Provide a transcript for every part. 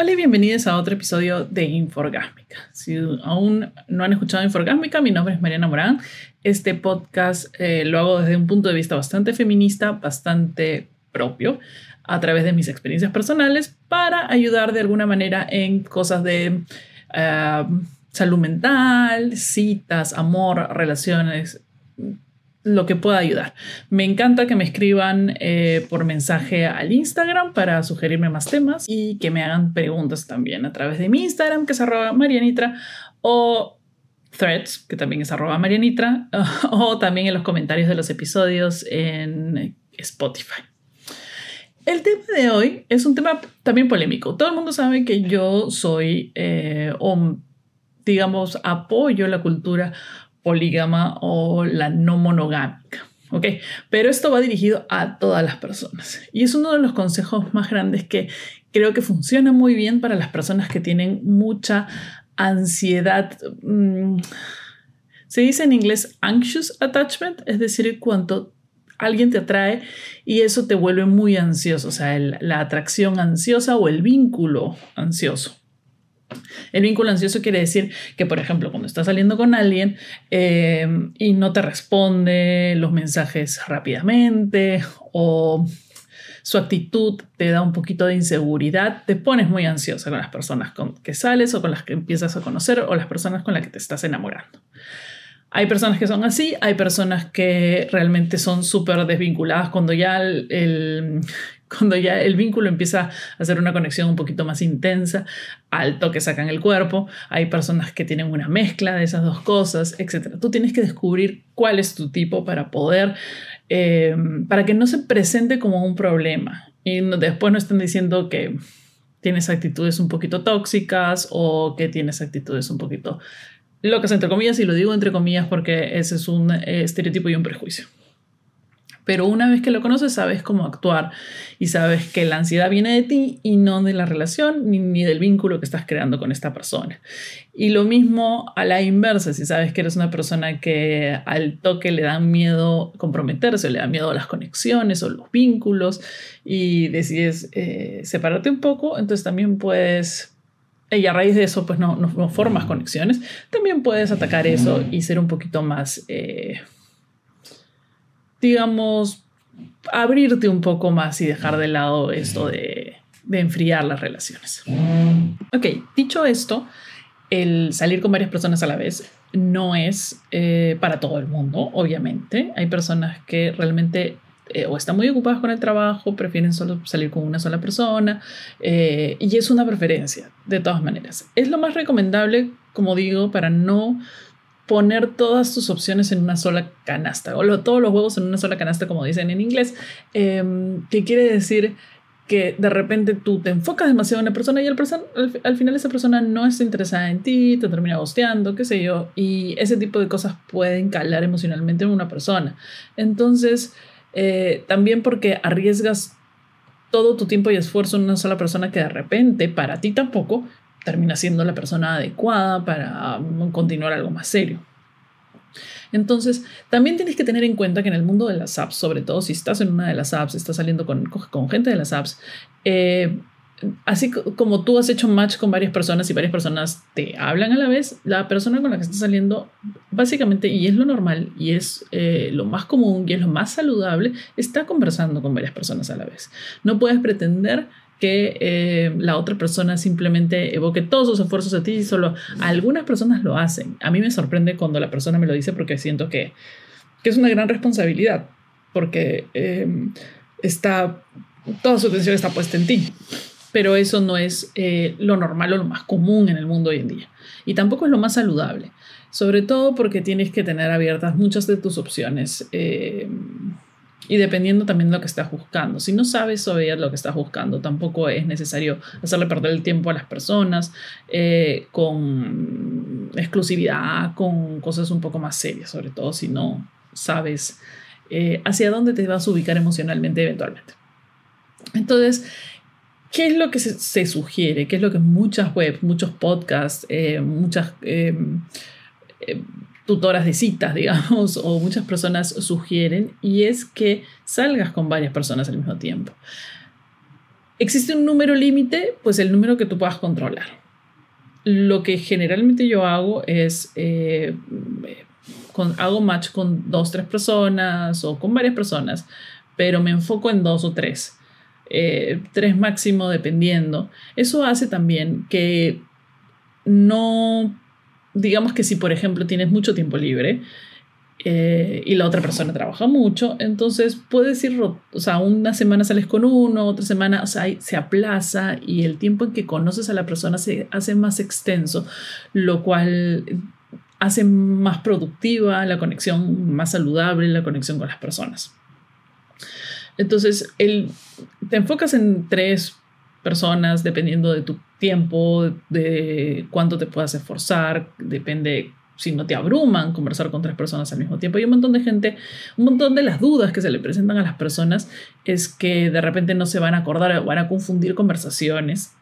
Hola y bienvenidos a otro episodio de Inforgásmica. Si aún no han escuchado Inforgásmica, mi nombre es Mariana Morán. Este podcast eh, lo hago desde un punto de vista bastante feminista, bastante propio, a través de mis experiencias personales para ayudar de alguna manera en cosas de eh, salud mental, citas, amor, relaciones, lo que pueda ayudar. Me encanta que me escriban eh, por mensaje al Instagram para sugerirme más temas y que me hagan preguntas también a través de mi Instagram, que es arroba marianitra, o threads, que también es arroba marianitra, o también en los comentarios de los episodios en Spotify. El tema de hoy es un tema también polémico. Todo el mundo sabe que yo soy, eh, o digamos, apoyo la cultura polígama o la no monogámica. ¿ok? Pero esto va dirigido a todas las personas. Y es uno de los consejos más grandes que creo que funciona muy bien para las personas que tienen mucha ansiedad. Mm, se dice en inglés anxious attachment, es decir, cuando alguien te atrae y eso te vuelve muy ansioso, o sea, la atracción ansiosa o el vínculo ansioso. El vínculo ansioso quiere decir que, por ejemplo, cuando estás saliendo con alguien eh, y no te responde los mensajes rápidamente o su actitud te da un poquito de inseguridad, te pones muy ansiosa con las personas con que sales o con las que empiezas a conocer o las personas con las que te estás enamorando. Hay personas que son así, hay personas que realmente son súper desvinculadas cuando ya el, cuando ya el vínculo empieza a hacer una conexión un poquito más intensa, al toque sacan el cuerpo, hay personas que tienen una mezcla de esas dos cosas, etc. Tú tienes que descubrir cuál es tu tipo para poder, eh, para que no se presente como un problema y después no estén diciendo que tienes actitudes un poquito tóxicas o que tienes actitudes un poquito locas, entre comillas, y lo digo entre comillas porque ese es un estereotipo y un prejuicio. Pero una vez que lo conoces, sabes cómo actuar y sabes que la ansiedad viene de ti y no de la relación ni, del vínculo que estás creando con esta persona. Y lo mismo a la inversa, si sabes que eres una persona que al toque le da miedo comprometerse, le da miedo a las conexiones o los vínculos y decides eh, separarte un poco, entonces también puedes y a raíz de eso pues no, no, formas conexiones, también puedes atacar eso y ser un poquito más... Eh, digamos, abrirte un poco más y dejar de lado esto de, enfriar las relaciones. Ok, dicho esto, el salir con varias personas a la vez no es eh, para todo el mundo, obviamente. Hay personas que realmente eh, o están muy ocupadas con el trabajo, prefieren solo salir con una sola persona, eh, y es una preferencia, de todas maneras. Es lo más recomendable, como digo, para no poner todas tus opciones en una sola canasta, o todos los huevos en una sola canasta, como dicen en inglés, em, que quiere decir que de repente tú te enfocas demasiado en una persona y al, al, final esa persona no está interesada en ti, te termina gosteando, qué sé yo, y ese tipo de cosas pueden calar emocionalmente en una persona. Entonces, eh, también porque arriesgas todo tu tiempo y esfuerzo en una sola persona que de repente para ti tampoco termina siendo la persona adecuada para continuar algo más serio. Entonces, también tienes que tener en cuenta que en el mundo de las apps, sobre todo si estás en una de las apps, estás saliendo con, con gente de las apps, eh, así como tú has hecho match con varias personas y varias personas te hablan a la vez, la persona con la que estás saliendo, básicamente, y es lo normal, y es eh, lo más común, y es lo más saludable, está conversando con varias personas a la vez. No puedes pretender que eh, la otra persona simplemente evoque todos sus esfuerzos a ti y solo algunas personas lo hacen. A mí me sorprende cuando la persona me lo dice porque siento que, es una gran responsabilidad, porque eh, está, toda su atención está puesta en ti. Pero eso no es eh, lo normal o lo más común en el mundo hoy en día. Y tampoco es lo más saludable, sobre todo porque tienes que tener abiertas muchas de tus opciones y dependiendo también de lo que estás buscando. Si no sabes sobre lo que estás buscando, tampoco es necesario hacerle perder el tiempo a las personas eh, con exclusividad, con cosas un poco más serias, sobre todo si no sabes eh, hacia dónde te vas a ubicar emocionalmente eventualmente. Entonces, ¿qué es lo que se, sugiere? ¿Qué es lo que muchas webs, muchos podcasts, eh, muchas tutoras de citas, digamos, o muchas personas sugieren, y es que salgas con varias personas al mismo tiempo. ¿Existe un número límite? Pues el número que tú puedas controlar. Lo que generalmente yo hago es, eh, con, hago match con dos, tres personas o con varias personas, pero me enfoco en dos o tres. Eh, tres máximo dependiendo. Eso hace también que no, digamos que si por ejemplo tienes mucho tiempo libre, eh, y la otra persona trabaja mucho, entonces puedes ir, o sea, una semana sales con uno, otra semana, o sea, se aplaza y el tiempo en que conoces a la persona se hace más extenso, lo cual hace más productiva la conexión, más saludable la conexión con las personas. Entonces, el, te enfocas en tres personas dependiendo de tu tiempo, de cuánto te puedas esforzar, depende si no te abruman conversar con tres personas al mismo tiempo. Y un montón de gente, un montón de las dudas que se le presentan a las personas es que de repente no se van a acordar o van a confundir conversaciones.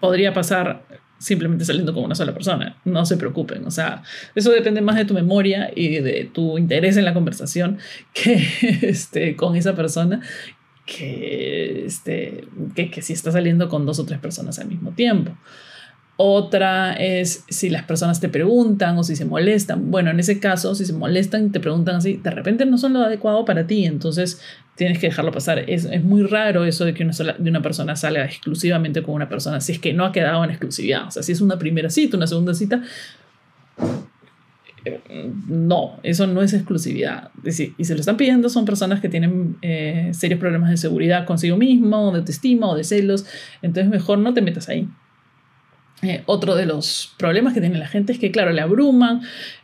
Podría pasar simplemente saliendo con una sola persona. No se preocupen. O sea, eso depende más de tu memoria y de tu interés en la conversación que este, con esa persona que, este, que, que si está saliendo con dos o tres personas al mismo tiempo. Otra es si las personas te preguntan o si se molestan. Bueno, en ese caso, si se molestan y te preguntan así, de repente no son lo adecuado para ti, entonces tienes que dejarlo pasar. Es, es muy raro eso de que una, de una persona salga exclusivamente con una persona, si es que no ha quedado en exclusividad. O sea, si es una primera cita, una segunda cita, no, eso no es exclusividad. y se lo están pidiendo son personas que tienen eh, serios problemas de seguridad consigo mismo, de autoestima o de celos, entonces mejor no te metas ahí. Eh, otro de los problemas que tiene la gente es que, claro, le abruman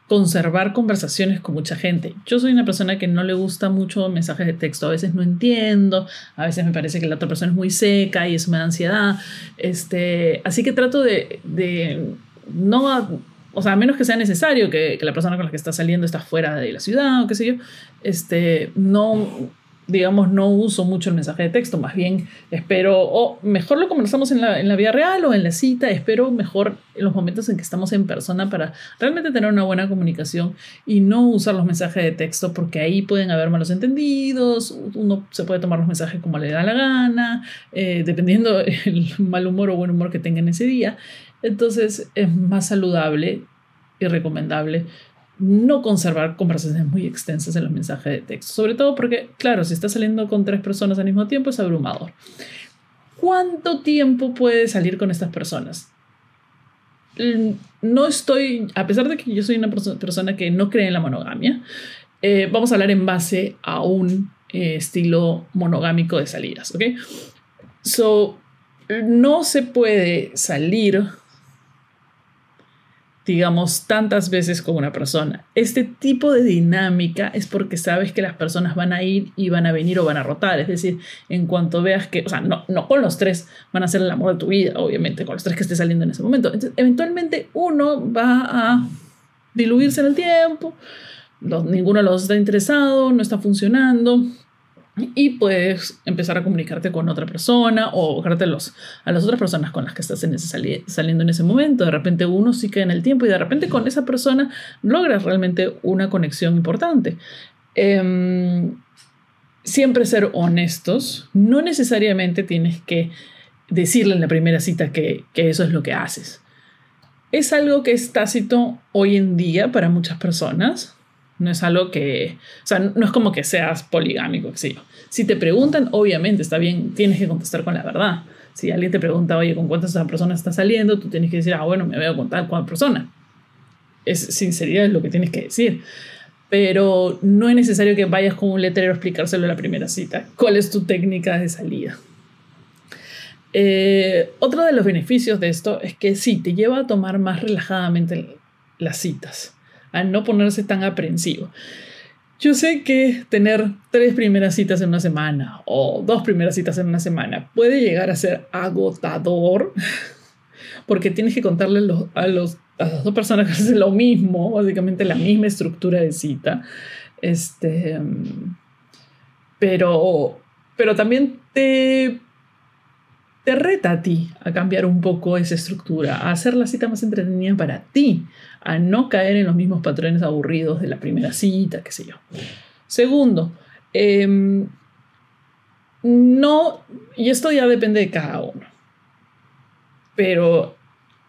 conservar conversaciones con mucha gente. Yo soy una persona que no le gusta mucho mensajes de texto, a veces no entiendo, a veces me parece que la otra persona es muy seca y eso me da ansiedad. Este, así que trato de, de no, o sea, a menos que sea necesario que, la persona con la que está saliendo está fuera de la ciudad o qué sé yo, este, no digamos, no uso mucho el mensaje de texto, más bien espero, o mejor lo conversamos en la, en la vida real o en la cita, espero mejor en los momentos en que estamos en persona para realmente tener una buena comunicación y no usar los mensajes de texto porque ahí pueden haber malos entendidos, uno se puede tomar los mensajes como le da la gana, eh, dependiendo el mal humor o buen humor que tenga en ese día. Entonces es más saludable y recomendable no conservar conversaciones muy extensas en los mensajes de texto. Sobre todo porque, claro, si estás saliendo con tres personas al mismo tiempo es abrumador. ¿Cuánto tiempo puedes salir con estas personas? No estoy, a pesar de que yo soy una persona que no cree en la monogamia, eh, vamos a hablar en base a un eh, estilo monogámico de salidas, ¿ok? So, no se puede salir digamos, tantas veces con una persona. Este tipo de dinámica es porque sabes que las personas van a ir y van a venir o van a rotar. Es decir, en cuanto veas que, o sea, no, no con los tres van a ser el amor de tu vida, obviamente, con los tres que esté saliendo en ese momento. Entonces, eventualmente uno va a diluirse en el tiempo, ninguno de los está interesado, no está funcionando, y puedes empezar a comunicarte con otra persona o buscarte los, a las otras personas con las que estás en ese saliendo en ese momento. De repente uno sí queda en el tiempo y de repente con esa persona logras realmente una conexión importante. Em, siempre ser honestos. No necesariamente tienes que decirle en la primera cita que, que eso es lo que haces. Es algo que es tácito hoy en día para muchas personas no es algo que, o sea, no es como que seas poligámico, qué yo. Si te preguntan, obviamente está bien, tienes que contestar con la verdad. Si alguien te pregunta, oye, ¿con cuántas personas estás saliendo? Tú tienes que decir, ah, bueno, me veo con tal cual persona. Es sinceridad es lo que tienes que decir. Pero no es necesario que vayas con un letrero a explicárselo en la primera cita. ¿Cuál es tu técnica de salida? Eh, otro de los beneficios de esto es que sí, te lleva a tomar más relajadamente las citas a no ponerse tan aprensivo. Yo sé que tener tres primeras citas en una semana o dos primeras citas en una semana puede llegar a ser agotador porque tienes que contarle a, los, a las dos personas que hacen lo mismo, básicamente la misma estructura de cita. Este, pero, pero también te te reta a ti a cambiar un poco esa estructura, a hacer la cita más entretenida para ti, a no caer en los mismos patrones aburridos de la primera cita, qué sé yo. Segundo, em, no, y esto ya depende de cada uno, pero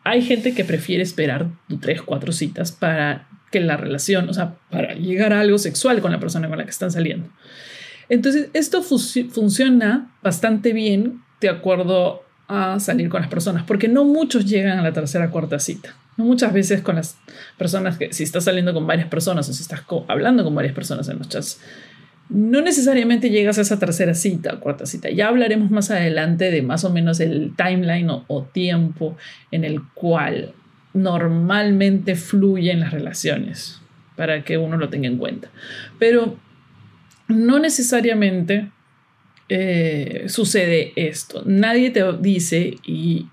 hay gente que prefiere esperar tres, cuatro citas para que la relación, o sea, para llegar a algo sexual con la persona con la que están saliendo. Entonces, esto funciona bastante bien de acuerdo a salir con las personas, porque no muchos llegan a la tercera cuarta cita. No muchas veces con las personas que, si estás saliendo con varias personas o si estás hablando con varias personas en los chats, no necesariamente llegas a esa tercera cita, cuarta cita. Ya hablaremos más adelante de más o menos el timeline o, tiempo en el cual normalmente fluyen las relaciones, para que uno lo tenga en cuenta. Pero no necesariamente eh, sucede esto. Nadie te dice, y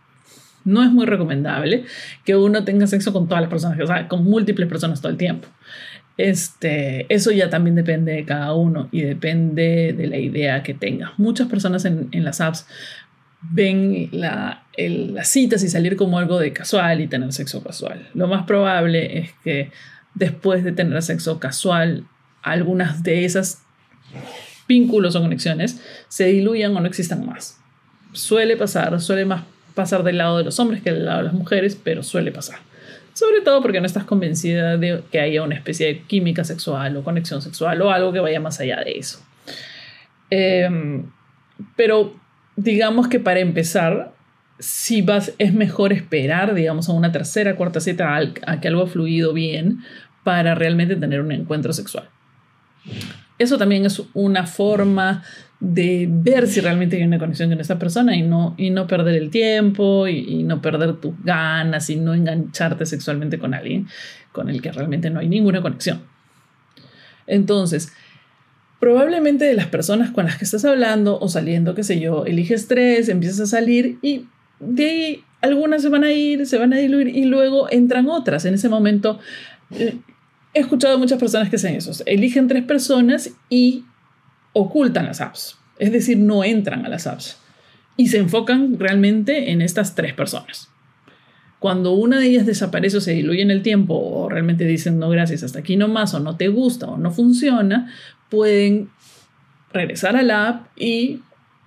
no es muy recomendable, que uno tenga sexo con todas las personas, o sea, con múltiples personas todo el tiempo. Este, eso ya también depende de cada uno y depende de la idea que tenga. Muchas personas en, las apps ven la, las citas y salir como algo de casual y tener sexo casual. Lo más probable es que después de tener sexo casual, algunas de esas vínculos o conexiones se diluyan o no existan más. Suele pasar, suele más pasar del lado de los hombres que del lado de las mujeres, pero suele pasar. Sobre todo porque no estás convencida de que haya una especie de química sexual o conexión sexual o algo que vaya más allá de eso. Em, pero digamos que para empezar, si vas, es mejor esperar, digamos, a una tercera, cuarta cita, a que algo ha fluido bien para realmente tener un encuentro sexual. Eso también es una forma de ver si realmente hay una conexión con esa persona y no, y no perder el tiempo y, no perder tus ganas y no engancharte sexualmente con alguien con el que realmente no hay ninguna conexión. Entonces, probablemente de las personas con las que estás hablando o saliendo, qué sé yo, eliges tres, empiezas a salir y de ahí algunas se van a ir, se van a diluir y luego entran otras. En ese momento, eh, he escuchado a muchas personas que hacen eso, eligen tres personas y ocultan las apps, es decir, no entran a las apps y se enfocan realmente en estas tres personas. Cuando una de ellas desaparece o se diluye en el tiempo o realmente dicen no gracias, hasta aquí no más o no te gusta o no funciona, pueden regresar a la app y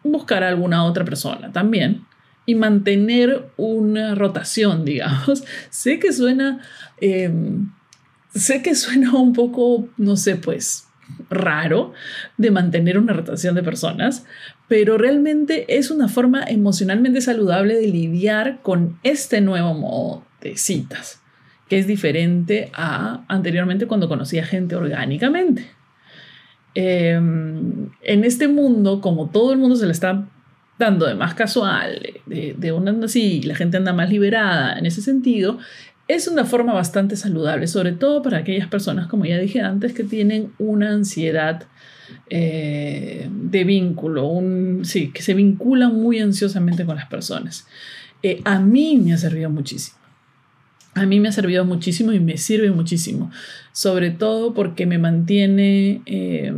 buscar a alguna otra persona también y mantener una rotación, digamos. sé que suena, em, sé que suena un poco, no sé, pues raro de mantener una rotación de personas, pero realmente es una forma emocionalmente saludable de lidiar con este nuevo modo de citas, que es diferente a anteriormente cuando conocía gente orgánicamente. Em, en este mundo, como todo el mundo se le está dando de más casual, de, de una así, la gente anda más liberada en ese sentido, es una forma bastante saludable, sobre todo para aquellas personas, como ya dije antes, que tienen una ansiedad eh, de vínculo, sí, que se vinculan muy ansiosamente con las personas. Eh, a mí me ha servido muchísimo. A mí me ha servido muchísimo y me sirve muchísimo, sobre todo porque me mantiene, eh,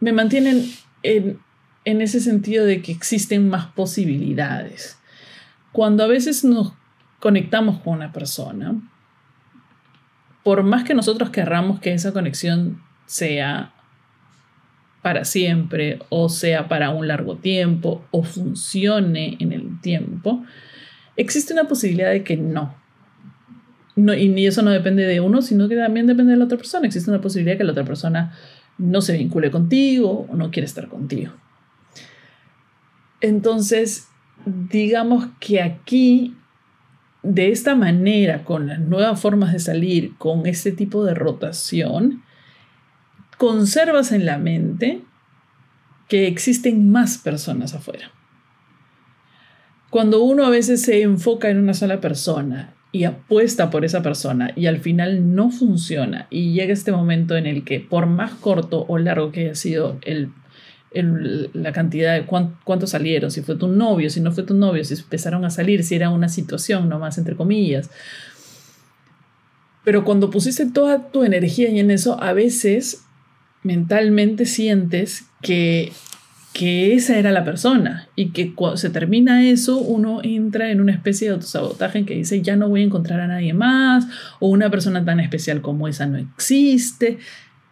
me mantienen en, en ese sentido de que existen más posibilidades. Cuando a veces nos conectamos con una persona, por más que nosotros querramos que esa conexión sea para siempre o sea para un largo tiempo o funcione en el tiempo, existe una posibilidad de que no. no y eso no depende de uno, sino que también depende de la otra persona. Existe una posibilidad de que la otra persona no se vincule contigo o no quiere estar contigo. Entonces, digamos que aquí de esta manera, con las nuevas formas de salir, con este tipo de rotación, conservas en la mente que existen más personas afuera. Cuando uno a veces se enfoca en una sola persona y apuesta por esa persona y al final no funciona y llega este momento en el que por más corto o largo que haya sido el la cantidad de cuántos salieron, si fue tu novio, si no fue tu novio, si empezaron a salir, si era una situación nomás, entre comillas. Pero cuando pusiste toda tu energía en eso, a veces mentalmente sientes que, que esa era la persona y que cuando se termina eso, uno entra en una especie de autosabotaje que dice, ya no voy a encontrar a nadie más, o una persona tan especial como esa no existe.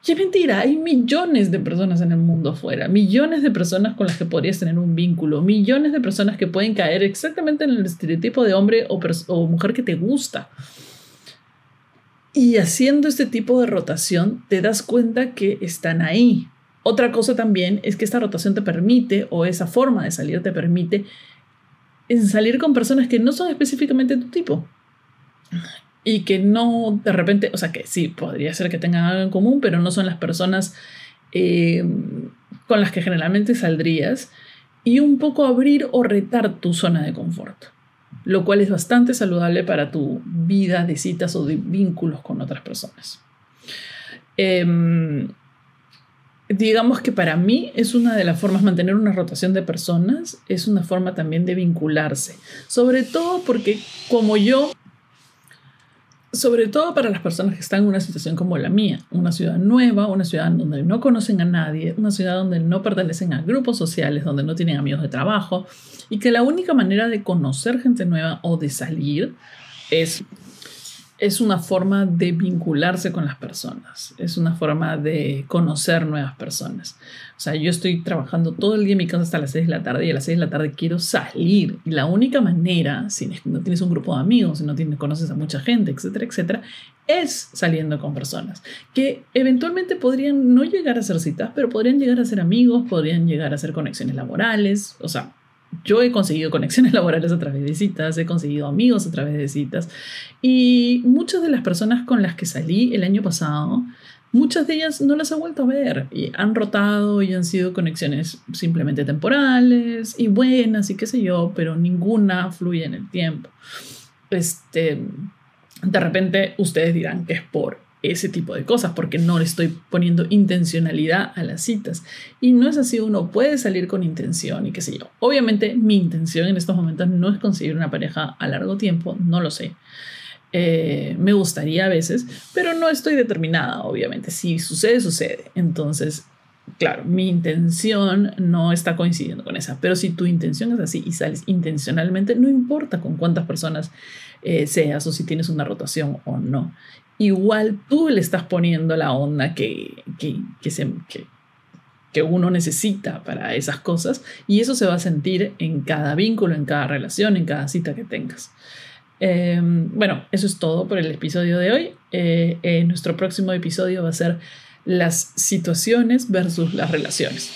Y es mentira, hay millones de personas en el mundo afuera, millones de personas con las que podrías tener un vínculo, millones de personas que pueden caer exactamente en el estereotipo de hombre o, o mujer que te gusta. Y haciendo este tipo de rotación te das cuenta que están ahí. Otra cosa también es que esta rotación te permite, o esa forma de salir te permite, en salir con personas que no son específicamente tu tipo y que no de repente, o sea que sí, podría ser que tengan algo en común, pero no son las personas eh, con las que generalmente saldrías y un poco abrir o retar tu zona de confort, lo cual es bastante saludable para tu vida de citas o de vínculos con otras personas. Em, digamos que para mí es una de las formas, mantener una rotación de personas, es una forma también de vincularse, sobre todo porque como yo sobre todo para las personas que están en una situación como la mía, una ciudad nueva, una ciudad donde no conocen a nadie, una ciudad donde no pertenecen a grupos sociales, donde no tienen amigos de trabajo y que la única manera de conocer gente nueva o de salir es es una forma de vincularse con las personas, es una forma de conocer nuevas personas. O sea, yo estoy trabajando todo el día en mi casa hasta las 6 de la tarde y a las 6 de la tarde quiero salir. Y la única manera, si no tienes un grupo de amigos, si no tienes, conoces a mucha gente, etcétera, etcétera, es saliendo con personas que eventualmente podrían no llegar a ser citas, pero podrían llegar a ser amigos, podrían llegar a ser conexiones laborales, o sea, yo he conseguido conexiones laborales a través de citas, he conseguido amigos a través de citas y muchas de las personas con las que salí el año pasado, muchas de ellas no las he vuelto a ver y han rotado y han sido conexiones simplemente temporales y buenas y qué sé yo, pero ninguna fluye en el tiempo. Este, de repente ustedes dirán que es por ese tipo de cosas porque no le estoy poniendo intencionalidad a las citas. Y no es así, uno puede salir con intención y qué sé yo. Obviamente mi intención en estos momentos no es conseguir una pareja a largo tiempo, no lo sé. Eh, me gustaría a veces, pero no estoy determinada, obviamente. Si sucede, sucede. Entonces, claro, mi intención no está coincidiendo con esa, pero si tu intención es así y sales intencionalmente, no importa con cuántas personas eh, seas o si tienes una rotación o no igual tú le estás poniendo la onda que, que, que, uno necesita para esas cosas y eso se va a sentir en cada vínculo, en cada relación, en cada cita que tengas. Em, bueno, eso es todo por el episodio de hoy. Eh, nuestro próximo episodio va a ser las situaciones versus las relaciones.